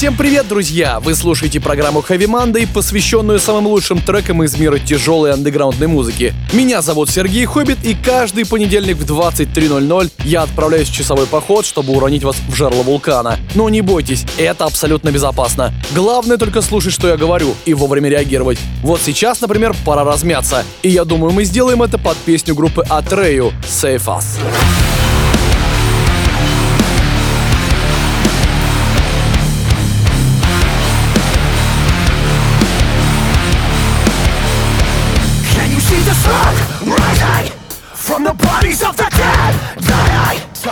Всем привет, друзья! Вы слушаете программу Heavy Monday, посвященную самым лучшим трекам из мира тяжелой андеграундной музыки. Меня зовут Сергей Хоббит, и каждый понедельник в 23.00 я отправляюсь в часовой поход, чтобы уронить вас в жерло вулкана. Но не бойтесь, это абсолютно безопасно. Главное только слушать, что я говорю, и вовремя реагировать. Вот сейчас, например, пора размяться. И я думаю, мы сделаем это под песню группы Atreyu «Save Us».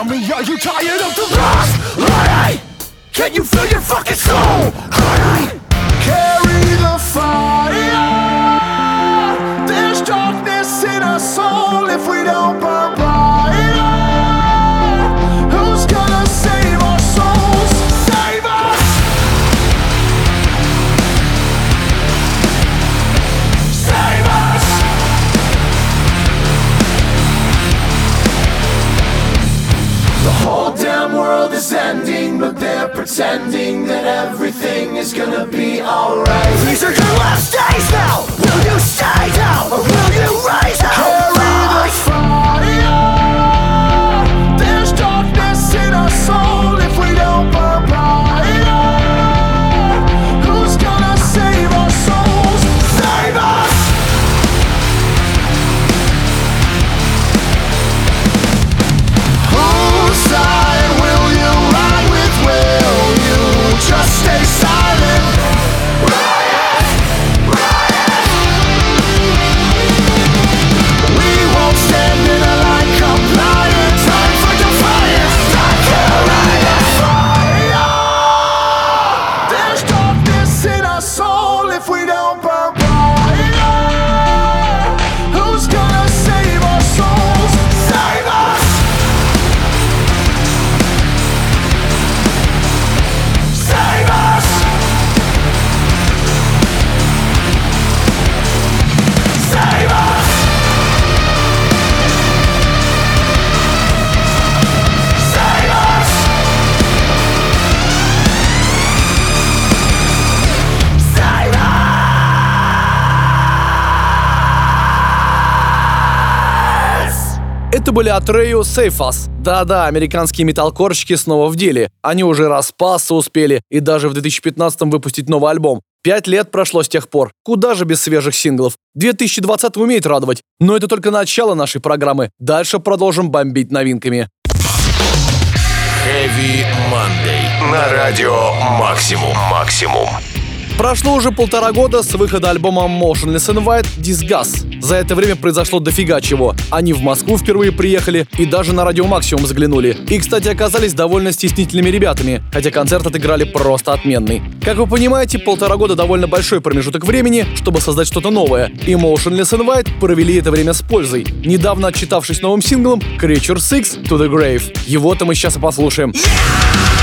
Me, are you tired of the lost? Lie, Can you feel your fucking soul? Lie, pretending that everything is gonna be alright. These are your last days now. Will you stay down or will you rise? Carry the были Atreyu Save Us. Да-да, американские металлкорщики снова в деле. Они уже распасться успели и даже в 2015 выпустить новый альбом. Пять лет прошло с тех пор. Куда же без свежих синглов? 2020 умеет радовать. Но это только начало нашей программы. Дальше продолжим бомбить новинками. Heavy Monday. На радио «Максимум». «Максимум». Прошло уже полтора года с выхода альбома Motionless in White Disgust. За это время произошло дофига чего. Они в Москву впервые приехали и даже на радио Максимум заглянули. И, кстати, оказались довольно стеснительными ребятами, хотя концерт отыграли просто отменный. Как вы понимаете, полтора года довольно большой промежуток времени, чтобы создать что-то новое. И Motionless in White провели это время с пользой, недавно отчитавшись новым синглом Creature Six to the Grave. Его-то мы сейчас и послушаем. We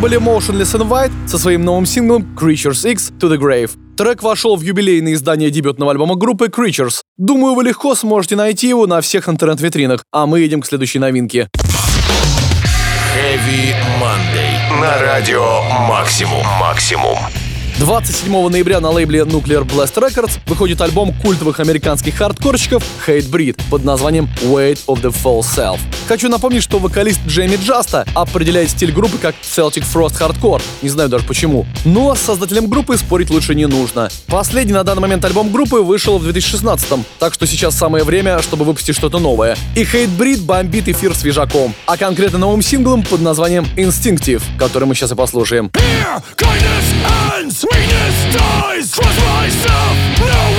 были Motionless in White со своим новым синглом Creatures X to the Grave. Трек вошел в юбилейное издание дебютного альбома группы Creatures. Думаю, вы легко сможете найти его на всех интернет-витринах, а мы едем к следующей новинке. Heavy Monday. На радио Максимум. Максимум. 27 ноября на лейбле Nuclear Blast Records выходит альбом культовых американских хардкорщиков Hate Breed под названием Weight of the Full Self. Хочу напомнить, что вокалист Джейми Джаста определяет стиль группы как Celtic Frost Hardcore, не знаю даже почему. Но с создателем группы спорить лучше не нужно. Последний на данный момент альбом группы вышел в 2016 так что сейчас самое время, чтобы выпустить что-то новое. И Hate Breed бомбит эфир свежаком, а конкретно новым синглом под названием Instinctive, который мы сейчас и послушаем. Here, weakness dies. Trust myself, no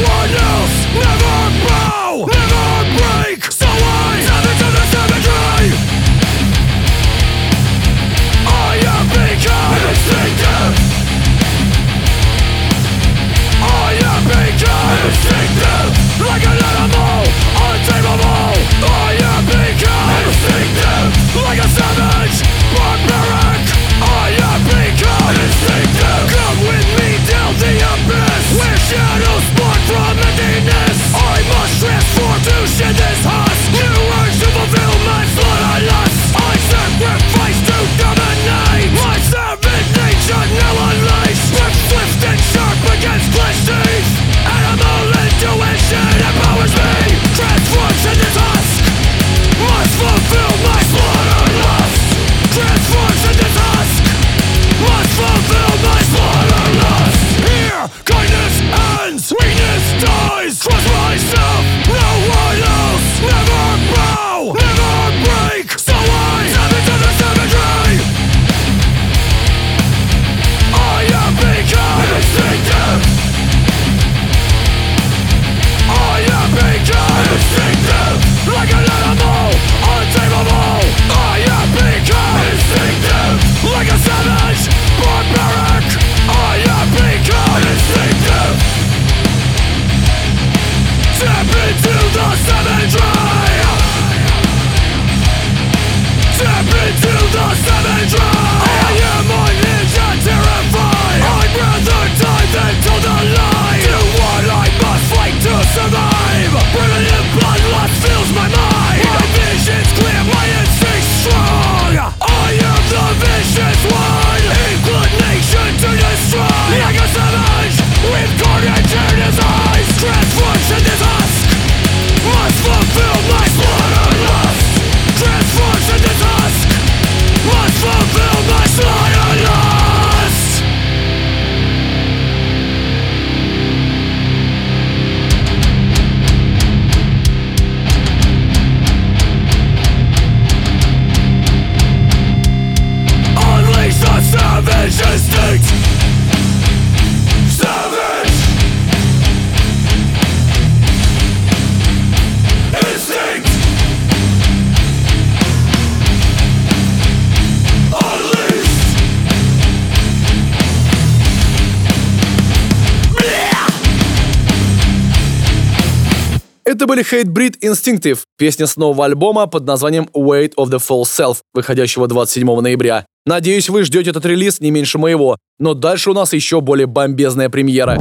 Были Hate Breed Instinctive, песня с нового альбома под названием Weight of the Full Self, выходящего 27 ноября. Надеюсь, вы ждете этот релиз не меньше моего, но дальше у нас еще более бомбезная премьера.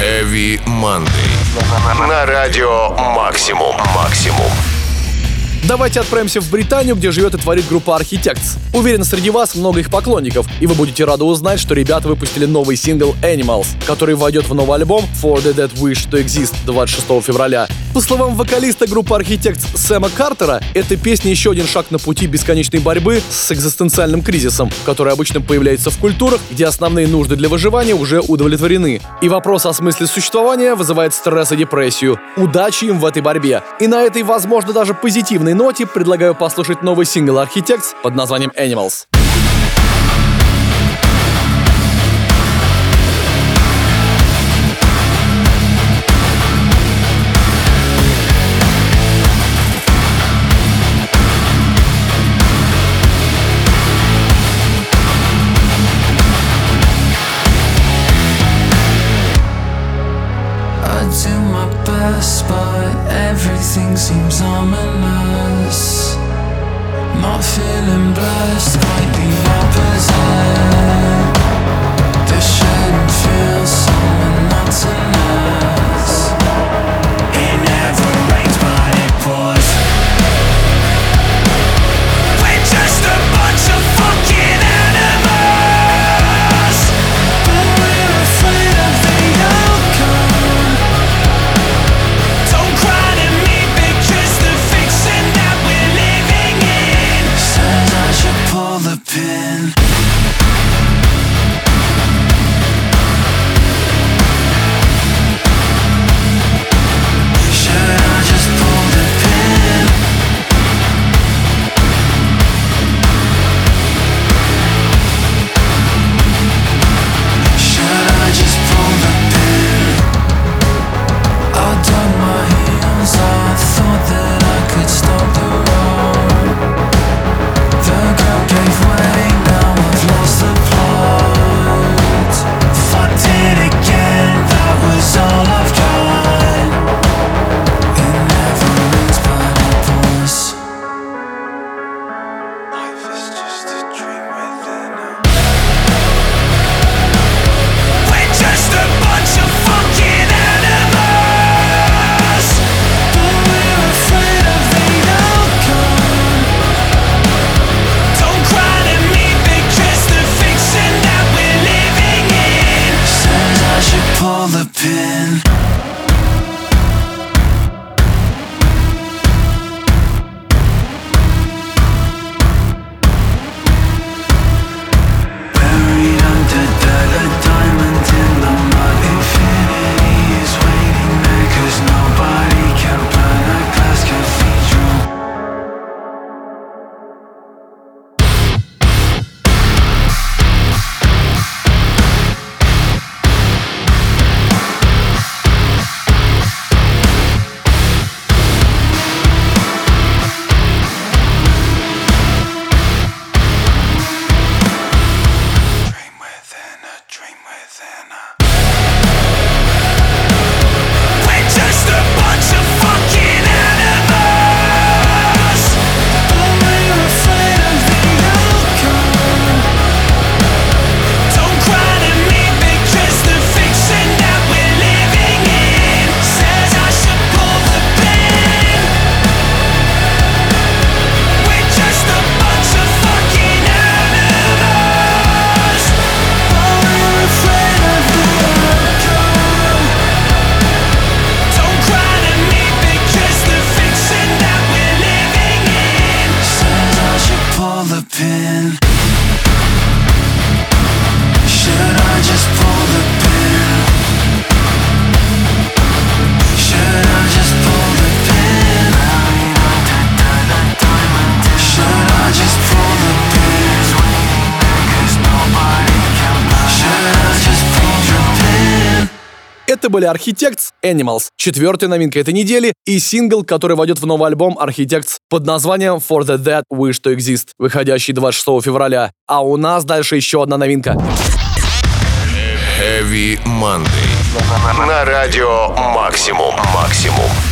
Heavy Monday. На радио Максимум. Максимум. Давайте отправимся в Британию, где живет и творит группа Architects. Уверен, среди вас много их поклонников, и вы будете рады узнать, что ребята выпустили новый сингл Animals, который войдет в новый альбом For the Dead Wish to Exist 26 февраля. По словам вокалиста группы Architects Сэма Картера, эта песня еще один шаг на пути бесконечной борьбы с экзистенциальным кризисом, который обычно появляется в культурах, где основные нужды для выживания уже удовлетворены. И вопрос о смысле существования вызывает стресс и депрессию. Удачи им в этой борьбе. И на этой, возможно, даже позитивной ноте предлагаю послушать новый сингл Architects под названием Animals. Это были Architects Animals, четвертая новинка этой недели и сингл, который войдет в новый альбом Architects под названием For the Dead Wish to Exist, выходящий 26 февраля. А у нас дальше еще одна новинка. Heavy Monday. На радио Максимум. Максимум.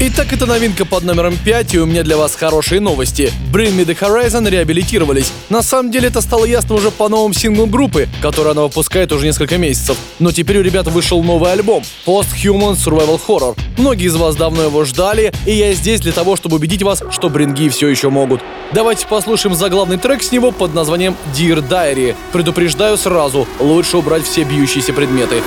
Итак, это новинка под номером 5, и у меня для вас хорошие новости. Bring Me The Horizon реабилитировались. На самом деле это стало ясно уже по новым синглам группы, который она выпускает уже несколько месяцев. Но теперь у ребят вышел новый альбом Post Human Survival Horror. Многие из вас давно его ждали, и я здесь для того, чтобы убедить вас, что бринги все еще могут. Давайте послушаем заглавный трек с него под названием Dear Diary. Предупреждаю сразу, лучше убрать все бьющиеся предметы.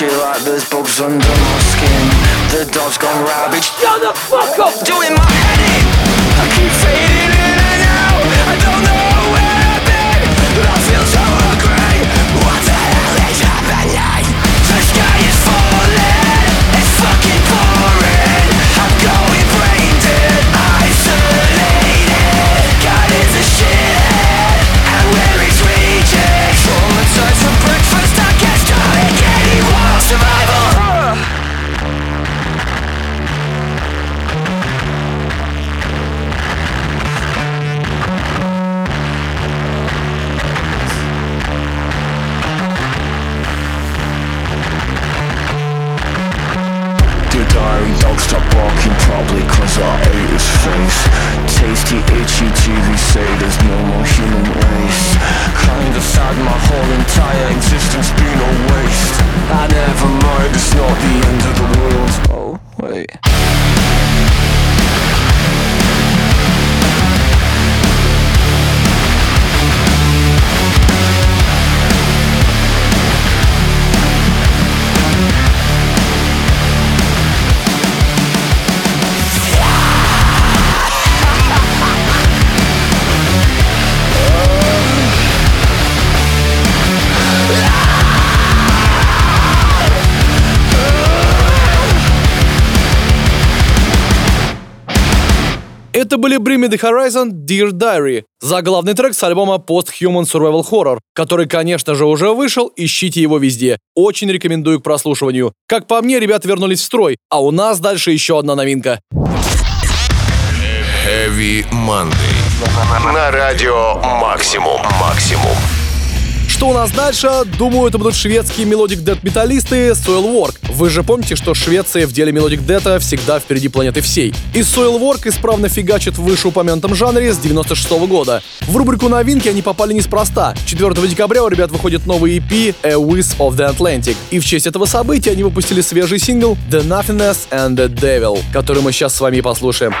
Itchy like there's bugs under my skin The dog's gone rabid Shut the fuck up! Doing my были Bring Me The Horizon Dear Diary, заглавный трек с альбома Post-Human Survival Horror, который, конечно же, уже вышел, ищите его везде. Очень рекомендую к прослушиванию. Как по мне, ребята вернулись в строй, а у нас дальше еще одна новинка. Heavy Monday. На радио Максимум. Максимум. Что у нас дальше? Думаю, это будут шведские melodic death металлисты Soilwork. Вы же помните, что Швеция в деле melodic death а всегда впереди планеты всей. И Soilwork исправно фигачит в вышеупомянутом жанре с 96 года. В рубрику новинки они попали неспроста. 4 декабря у ребят выходит новый EP A Whisp of the Atlantic. И в честь этого события они выпустили свежий сингл The Nothingness and the Devil, который мы сейчас с вами и послушаем.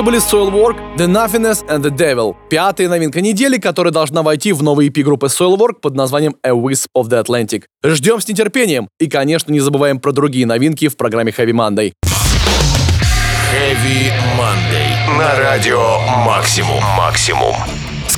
Это были Soilwork, The Nothingness and the Devil. Пятая новинка недели, которая должна войти в новый EP группы Soilwork под названием A Wisp of the Atlantic. Ждем с нетерпением. И, конечно, не забываем про другие новинки в программе Heavy Monday. Heavy Monday. На радио Максимум. Максимум.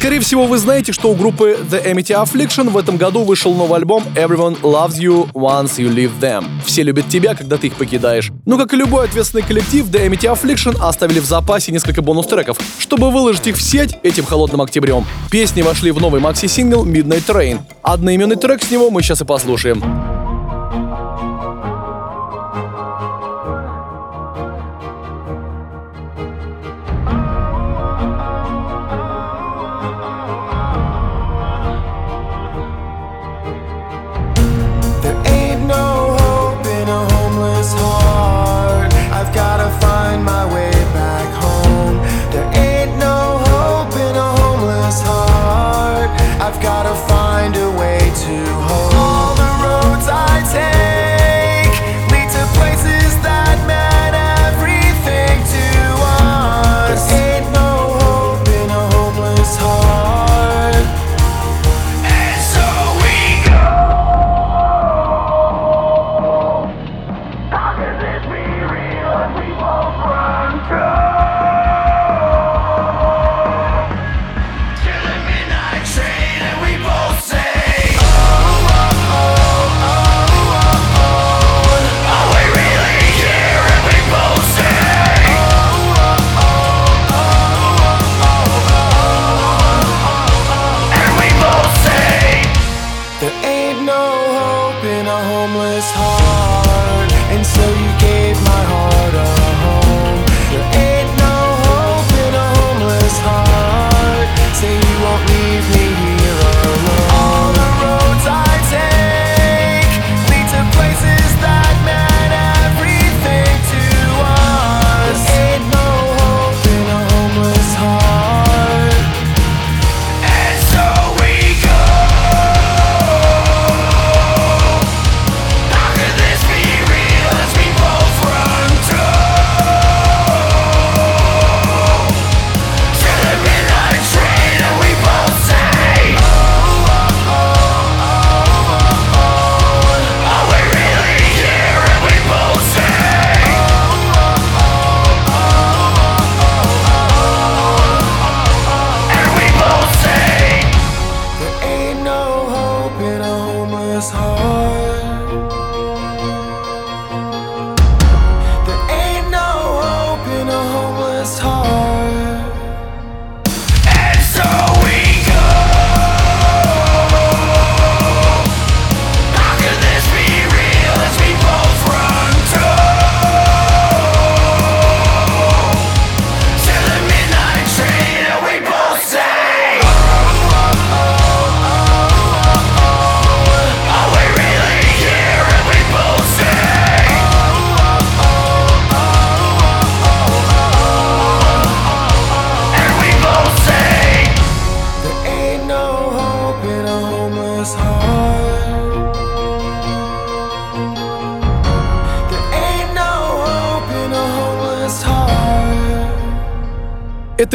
Скорее всего, вы знаете, что у группы The Amity Affliction в этом году вышел новый альбом Everyone Loves You Once You Leave Them. Все любят тебя, когда ты их покидаешь. Но, как и любой ответственный коллектив, The Amity Affliction оставили в запасе несколько бонус-треков, чтобы выложить их в сеть этим холодным октябрем. Песни вошли в новый макси-сингл Midnight Train. Одноименный трек с него мы сейчас и послушаем.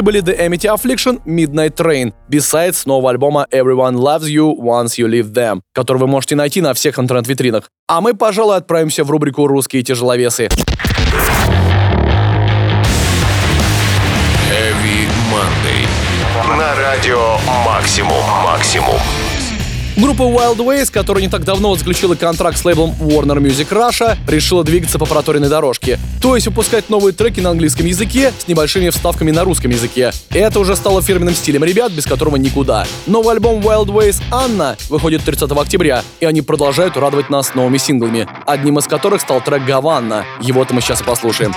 Были The Amity Affliction, Midnight Train, besides нового альбома Everyone Loves You Once You Leave Them, который вы можете найти на всех интернет-витринах. А мы, пожалуй, отправимся в рубрику «Русские тяжеловесы». Heavy Monday. На радио Максимум. Максимум. Группа Wild Ways, которая не так давно заключила контракт с лейблом Warner Music Russia, решила двигаться по проторенной дорожке. То есть выпускать новые треки на английском языке с небольшими вставками на русском языке. Это уже стало фирменным стилем ребят, без которого никуда. Новый альбом Wild Ways «Анна» выходит 30 октября, и они продолжают радовать нас новыми синглами, одним из которых стал трек «Гаванна». Его-то мы сейчас и послушаем.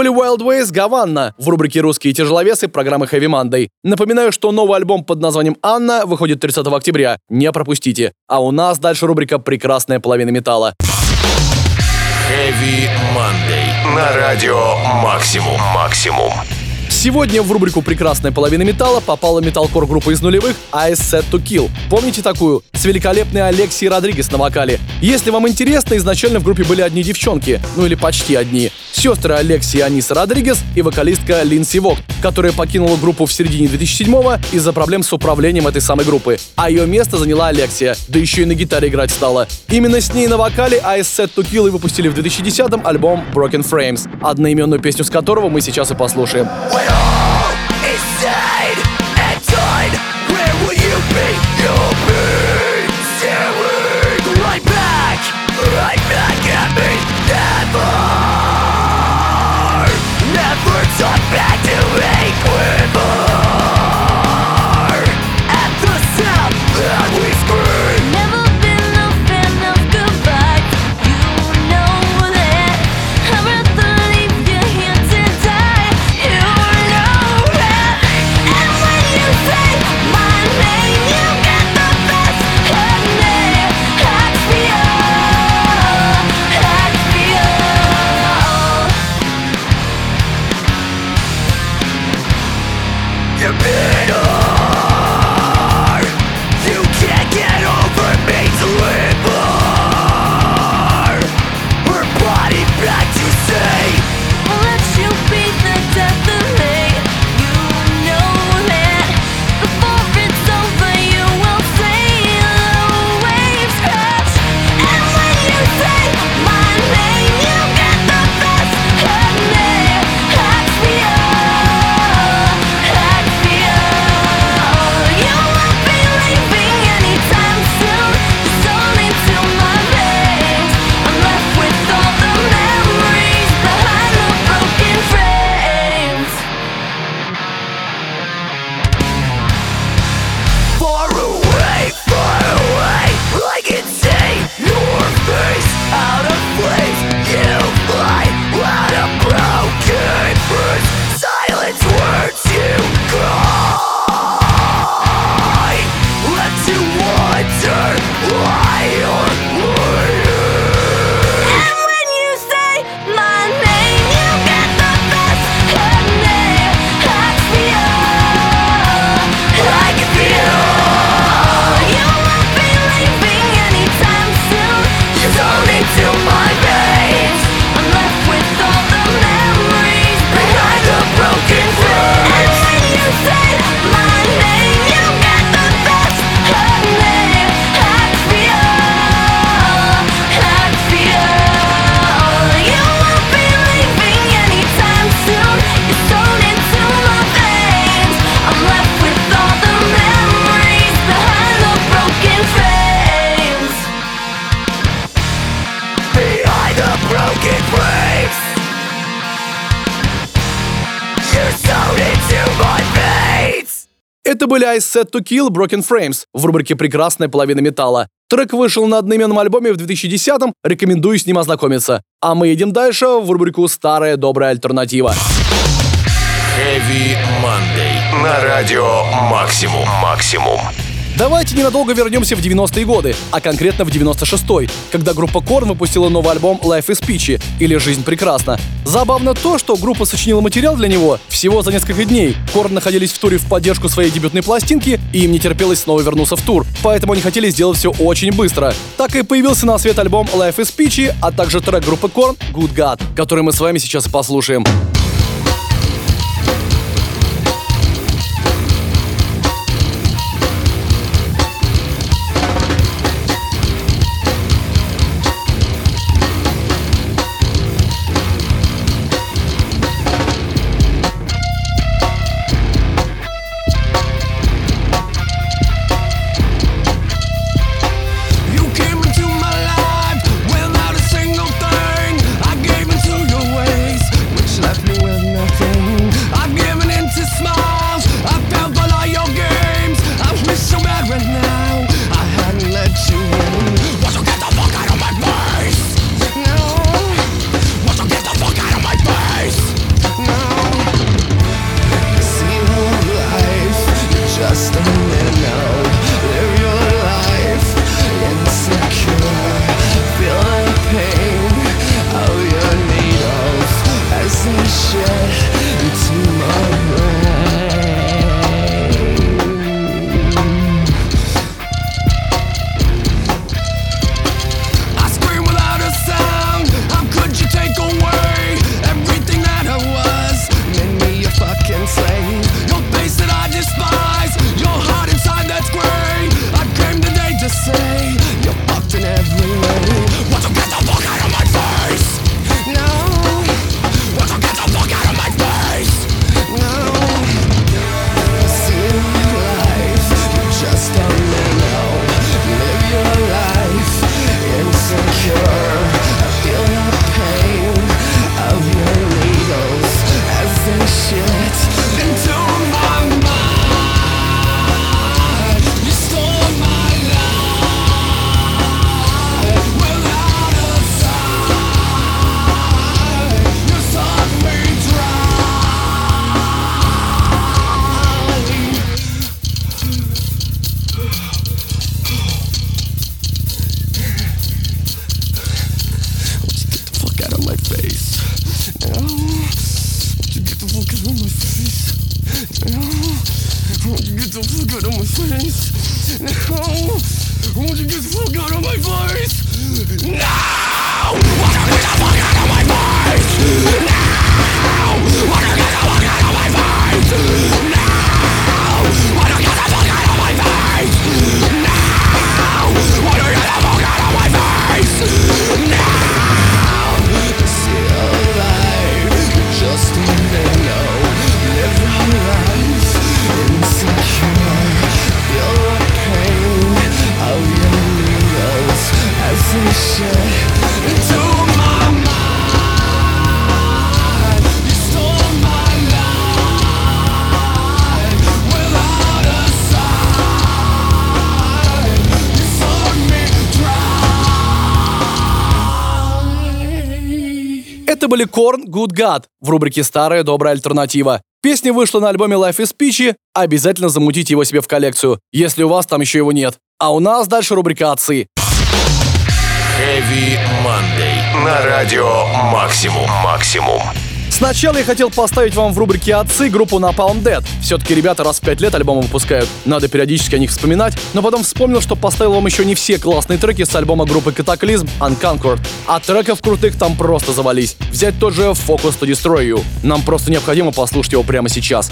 Были Wild Ways Гаванна в рубрике «Русские тяжеловесы» программы Heavy Monday. Напоминаю, что новый альбом под названием «Анна» выходит 30 октября. Не пропустите. А у нас дальше рубрика «Прекрасная половина металла». Heavy Monday. На радио Максимум. Максимум. Сегодня в рубрику «Прекрасная половина металла» попала металкор группа из нулевых I Set To Kill. Помните такую? С великолепной Алексией Родригес на вокале. Если вам интересно, изначально в группе были одни девчонки, ну или почти одни. Сестры Алексия Аниса Родригес и вокалистка Линси Вок, которая покинула группу в середине 2007-го из-за проблем с управлением этой самой группы. А ее место заняла Алексия, да еще и на гитаре играть стала. Именно с ней на вокале I Set To Kill и выпустили в 2010-м альбом Broken Frames, одноименную песню с которого мы сейчас и послушаем. When Fire! Были I Set To Kill Broken Frames в рубрике «Прекрасная половина металла». Трек вышел на одноименном альбоме в 2010-м, рекомендую с ним ознакомиться. А мы едем дальше в рубрику «Старая добрая альтернатива». Heavy Monday. На радио Максимум. Максимум. Давайте ненадолго вернемся в 90-е годы, а конкретно в 96-й, когда группа Korn выпустила новый альбом Life is Peachy, или «Жизнь прекрасна». Забавно то, что группа сочинила материал для него всего за несколько дней. Korn находились в туре в поддержку своей дебютной пластинки, и им не терпелось снова вернуться в тур, поэтому они хотели сделать все очень быстро. Так и появился на свет альбом Life is Peachy, а также трек группы Korn Good God, который мы с вами сейчас и послушаем. Были Korn Good God в рубрике «Старая добрая альтернатива». Песня вышла на альбоме Life is Peachy, обязательно замутите его себе в коллекцию, если у вас там еще его нет. А у нас дальше рубрика «Отцы». Heavy Monday. На радио Максимум. Максимум. Сначала я хотел поставить вам в рубрике «Отцы» группу Napalm Dead. Все-таки ребята раз в пять лет альбомы выпускают. Надо периодически о них вспоминать. Но потом вспомнил, что поставил вам еще не все классные треки с альбома группы Cataclysm Unconquered. А треков крутых там просто завались. Взять тот же Focus to Destroy You. Нам просто необходимо послушать его прямо сейчас.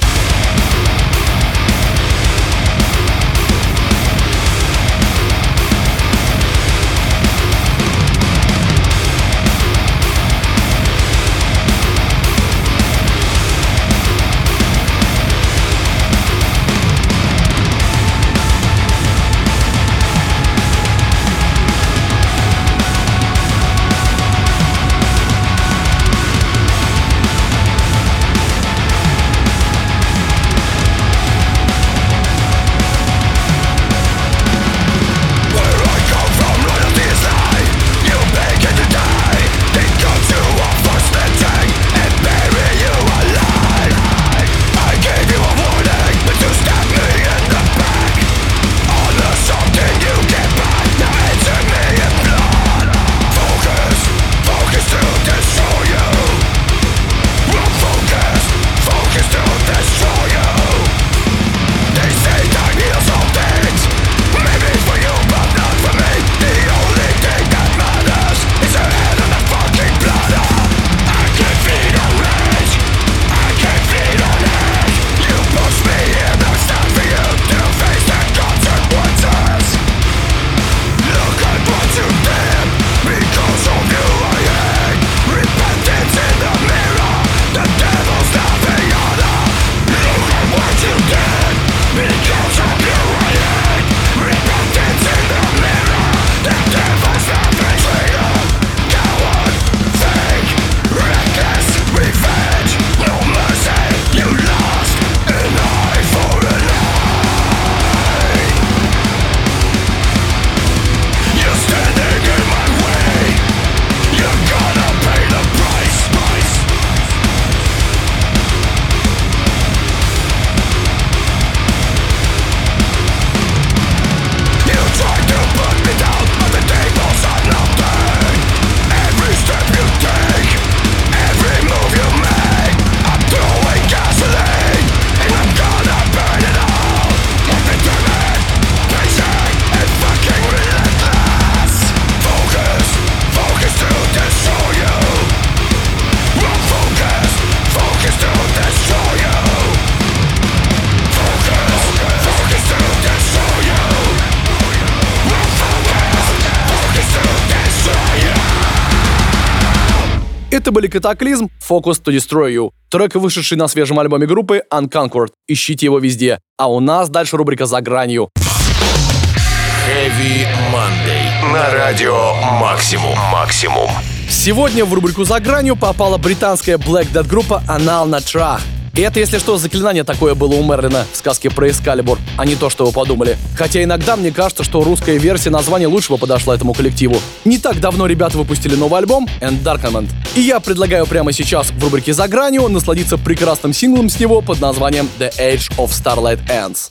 Это были Катаклизм, Focus to Destroy You. Трек, вышедший на свежем альбоме группы Unconquered. Ищите его везде. А у нас дальше рубрика «За гранью». Heavy Monday. На радио Максимум. Максимум. Сегодня в рубрику «За гранью» попала британская Black Death группа Anal Natra. И это, если что, заклинание такое было у Мерлина в сказке про Эскалибур, а не то, что вы подумали. Хотя иногда мне кажется, что русская версия названия лучше подошла этому коллективу. Не так давно ребята выпустили новый альбом Endarkment. И я предлагаю прямо сейчас в рубрике «За гранью» насладиться прекрасным синглом с него под названием The Age of Starlight Ends.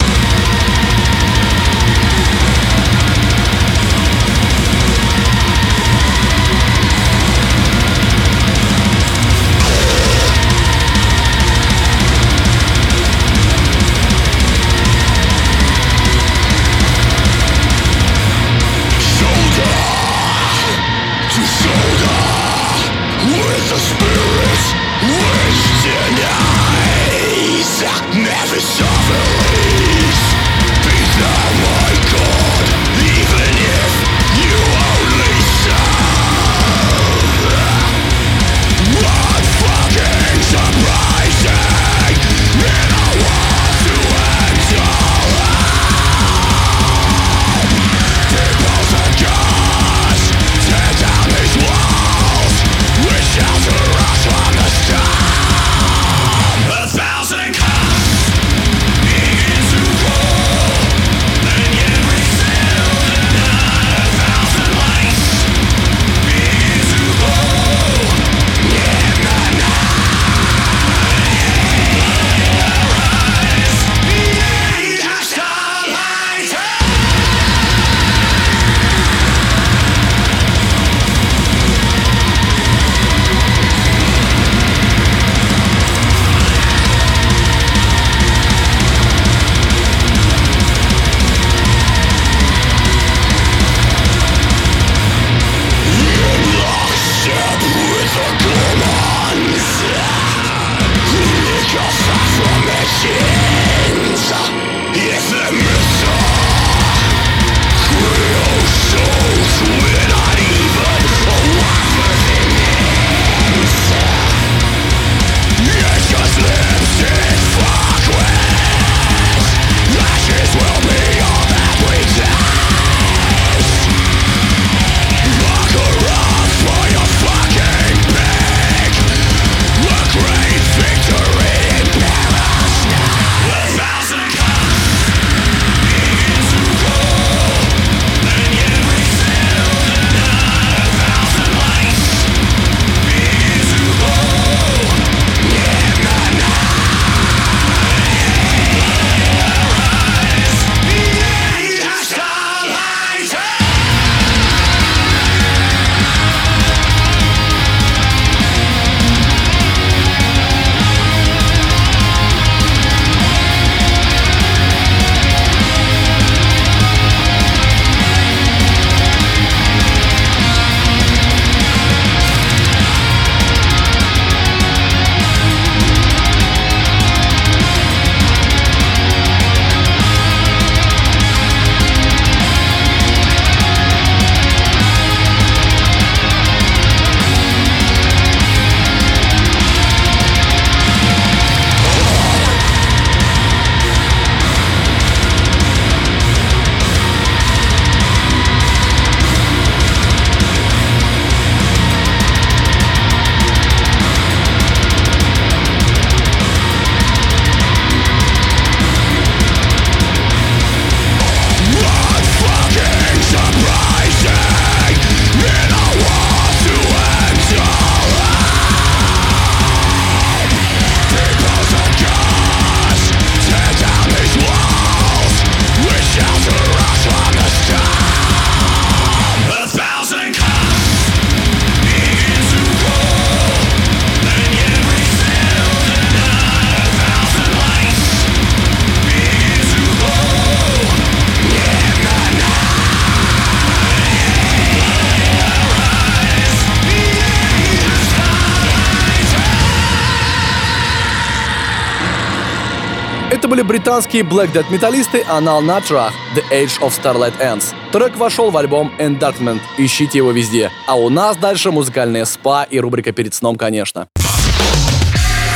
Британские Black Death металлисты Anal Natra The Age of Starlight Ends. Трек вошел в альбом Endarkment, ищите его везде. А у нас дальше музыкальная спа и рубрика перед сном, конечно.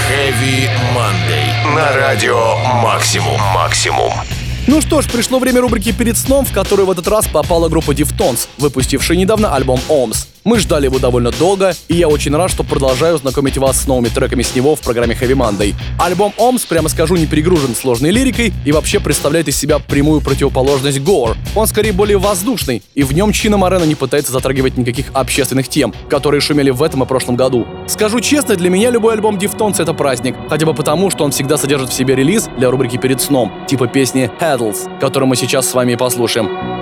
Heavy Monday. На радио Максимум. Максимум. Ну что ж, пришло время рубрики «Перед сном», в которую в этот раз попала группа Deftones, выпустившая недавно альбом «Omс». Мы ждали его довольно долго, и я очень рад, что продолжаю знакомить вас с новыми треками с него в программе Heavy Monday. Альбом Omс, прямо скажу, не перегружен сложной лирикой и вообще представляет из себя прямую противоположность Gore. Он скорее более воздушный, и в нем Чина Морено не пытается затрагивать никаких общественных тем, которые шумели в этом и прошлом году. Скажу честно, для меня любой альбом Deftones это праздник, хотя бы потому, что он всегда содержит в себе релиз для рубрики «Перед сном», типа песни «Heddles», которую мы сейчас с вами послушаем.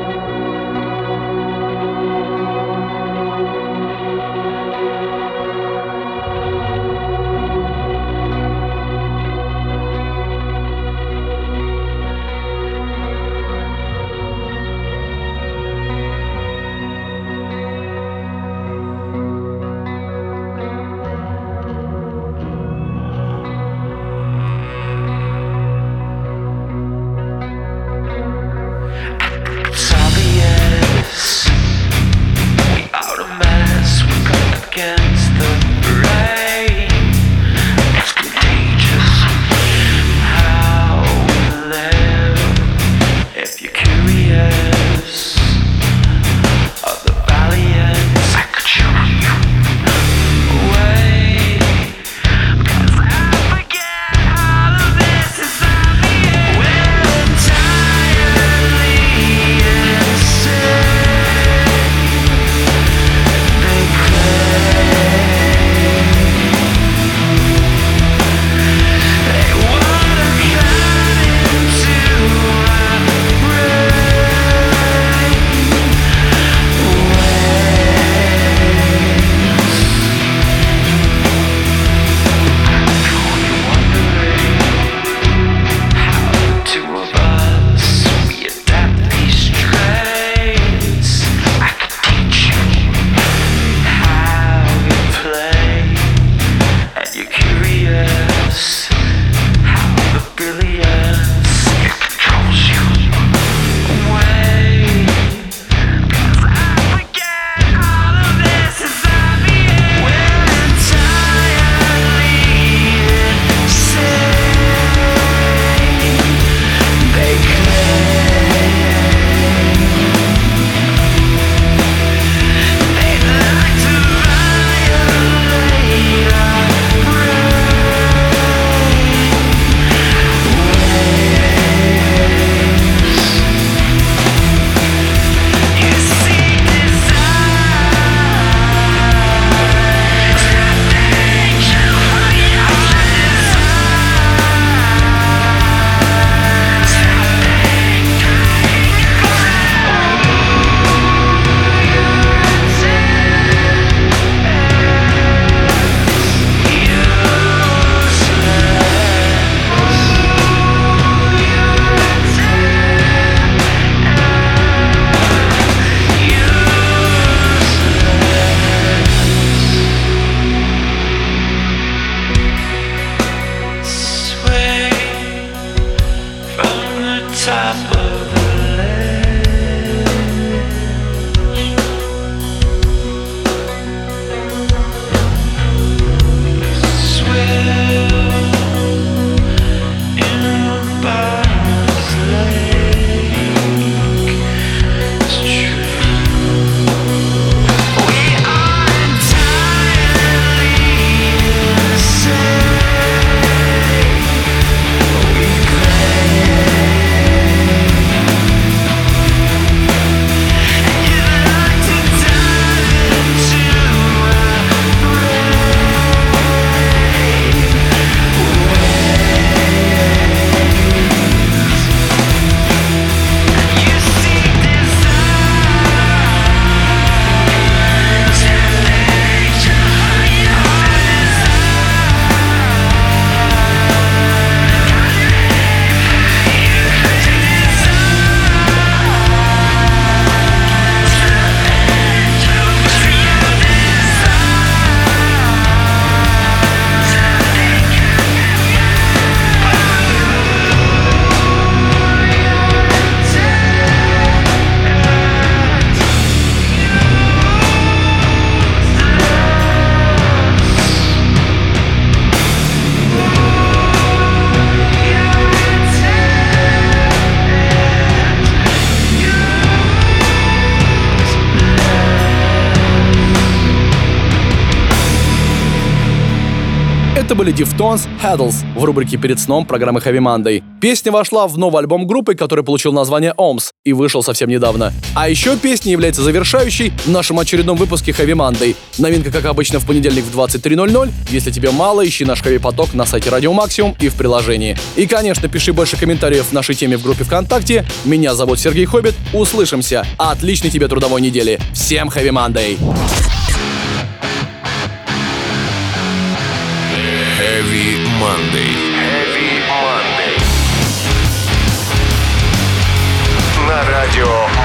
Haddles в рубрике «Перед сном» программы Heavy Monday. Песня вошла в новый альбом группы, который получил название OMS и вышел совсем недавно. А еще песня является завершающей в нашем очередном выпуске Heavy Monday. Новинка, как обычно, в понедельник в 23.00. Если тебе мало, ищи наш Heavy Поток на сайте Радио Максимум и в приложении. И, конечно, пиши больше комментариев в нашей теме в группе ВКонтакте. Меня зовут Сергей Хоббит. Услышимся. Отличной тебе трудовой недели. Всем Heavy Monday! Heavy Monday. Heavy Monday. На радио